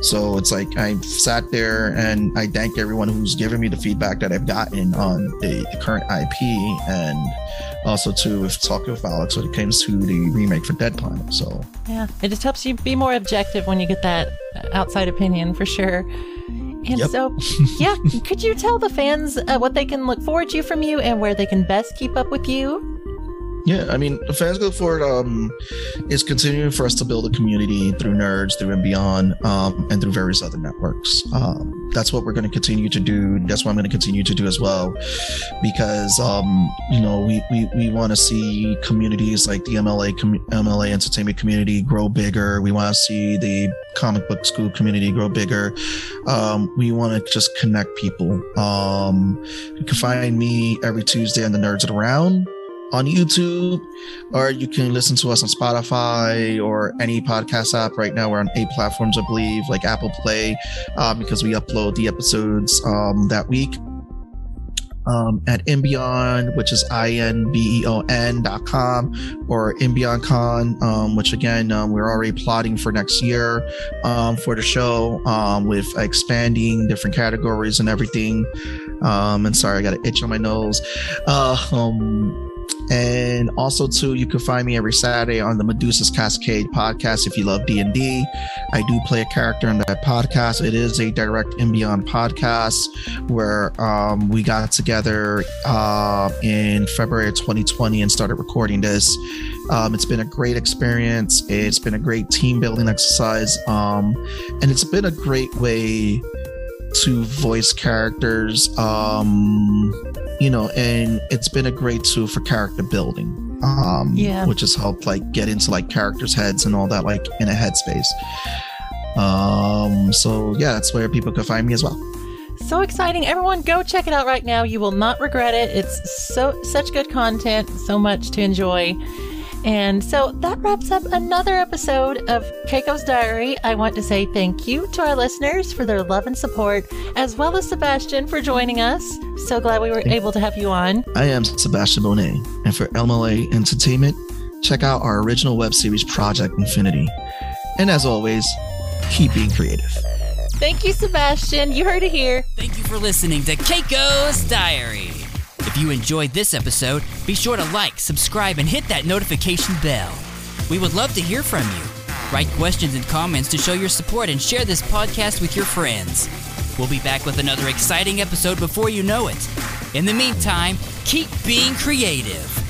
so it's like I sat there and I thank everyone who's given me the feedback that I've gotten on the, the current IP and also too with talking with Alex when it comes to the remake for Dead Planet. So Yeah, it just helps you be more objective when you get that outside opinion for sure. And Yep. so, yeah, could you tell the fans uh, what they can look forward to from you and where they can best keep up with you? Yeah, I mean fans go forward um is continuing for us to build a community through nerds, through InBeyond, um, and through various other networks. Um, that's what we're going to continue to do. That's what I'm going to continue to do as well, because um, you know we we, we want to see communities like the MLA com- MLA entertainment community grow bigger. We want to see the comic book school community grow bigger. Um, we want to just connect people. Um, you can find me every Tuesday on the Nerds Around on YouTube, or you can listen to us on Spotify or any podcast app. Right now, we're on eight platforms, I believe, like Apple Play, um, because we upload the episodes um, that week. um, at Inbeon, which is I N B E O N dot com, or InBeyondCon, um, which again, um, we're already plotting for next year um, for the show um, with expanding different categories and everything. Um, and sorry, I got an itch on my nose. Uh, um, and also too you can find me every saturday on the medusa's cascade podcast if you love d&d i do play a character in that podcast. It is a direct InBeyond podcast where um, we got together uh, in february of 2020 and started recording this. Um, it's been a great experience. It's been a great team building exercise. Um, and it's been a great way to voice characters um you know and it's been a great tool for character building um Yeah. which has helped like get into like characters heads and all that like in a headspace um so yeah that's where people can find me as well So exciting. Everyone go check it out right now. You will not regret it. It's so such good content, so much to enjoy. And so that wraps up another episode of Keiko's Diary. I want to say thank you to our listeners for their love and support, as well as Sebastian for joining us. So glad we were able to have you on. i am sebastian bonet and for mla entertainment check out our original web series project infinity and as always keep being creative Thank you, Sebastian. You heard it here. Thank you for listening to Keiko's Diary. If you enjoyed this episode, be sure to like, subscribe, and hit that notification bell. We would love to hear from you. Write questions and comments to show your support and share this podcast with your friends. We'll be back with another exciting episode before you know it. In the meantime, keep being creative.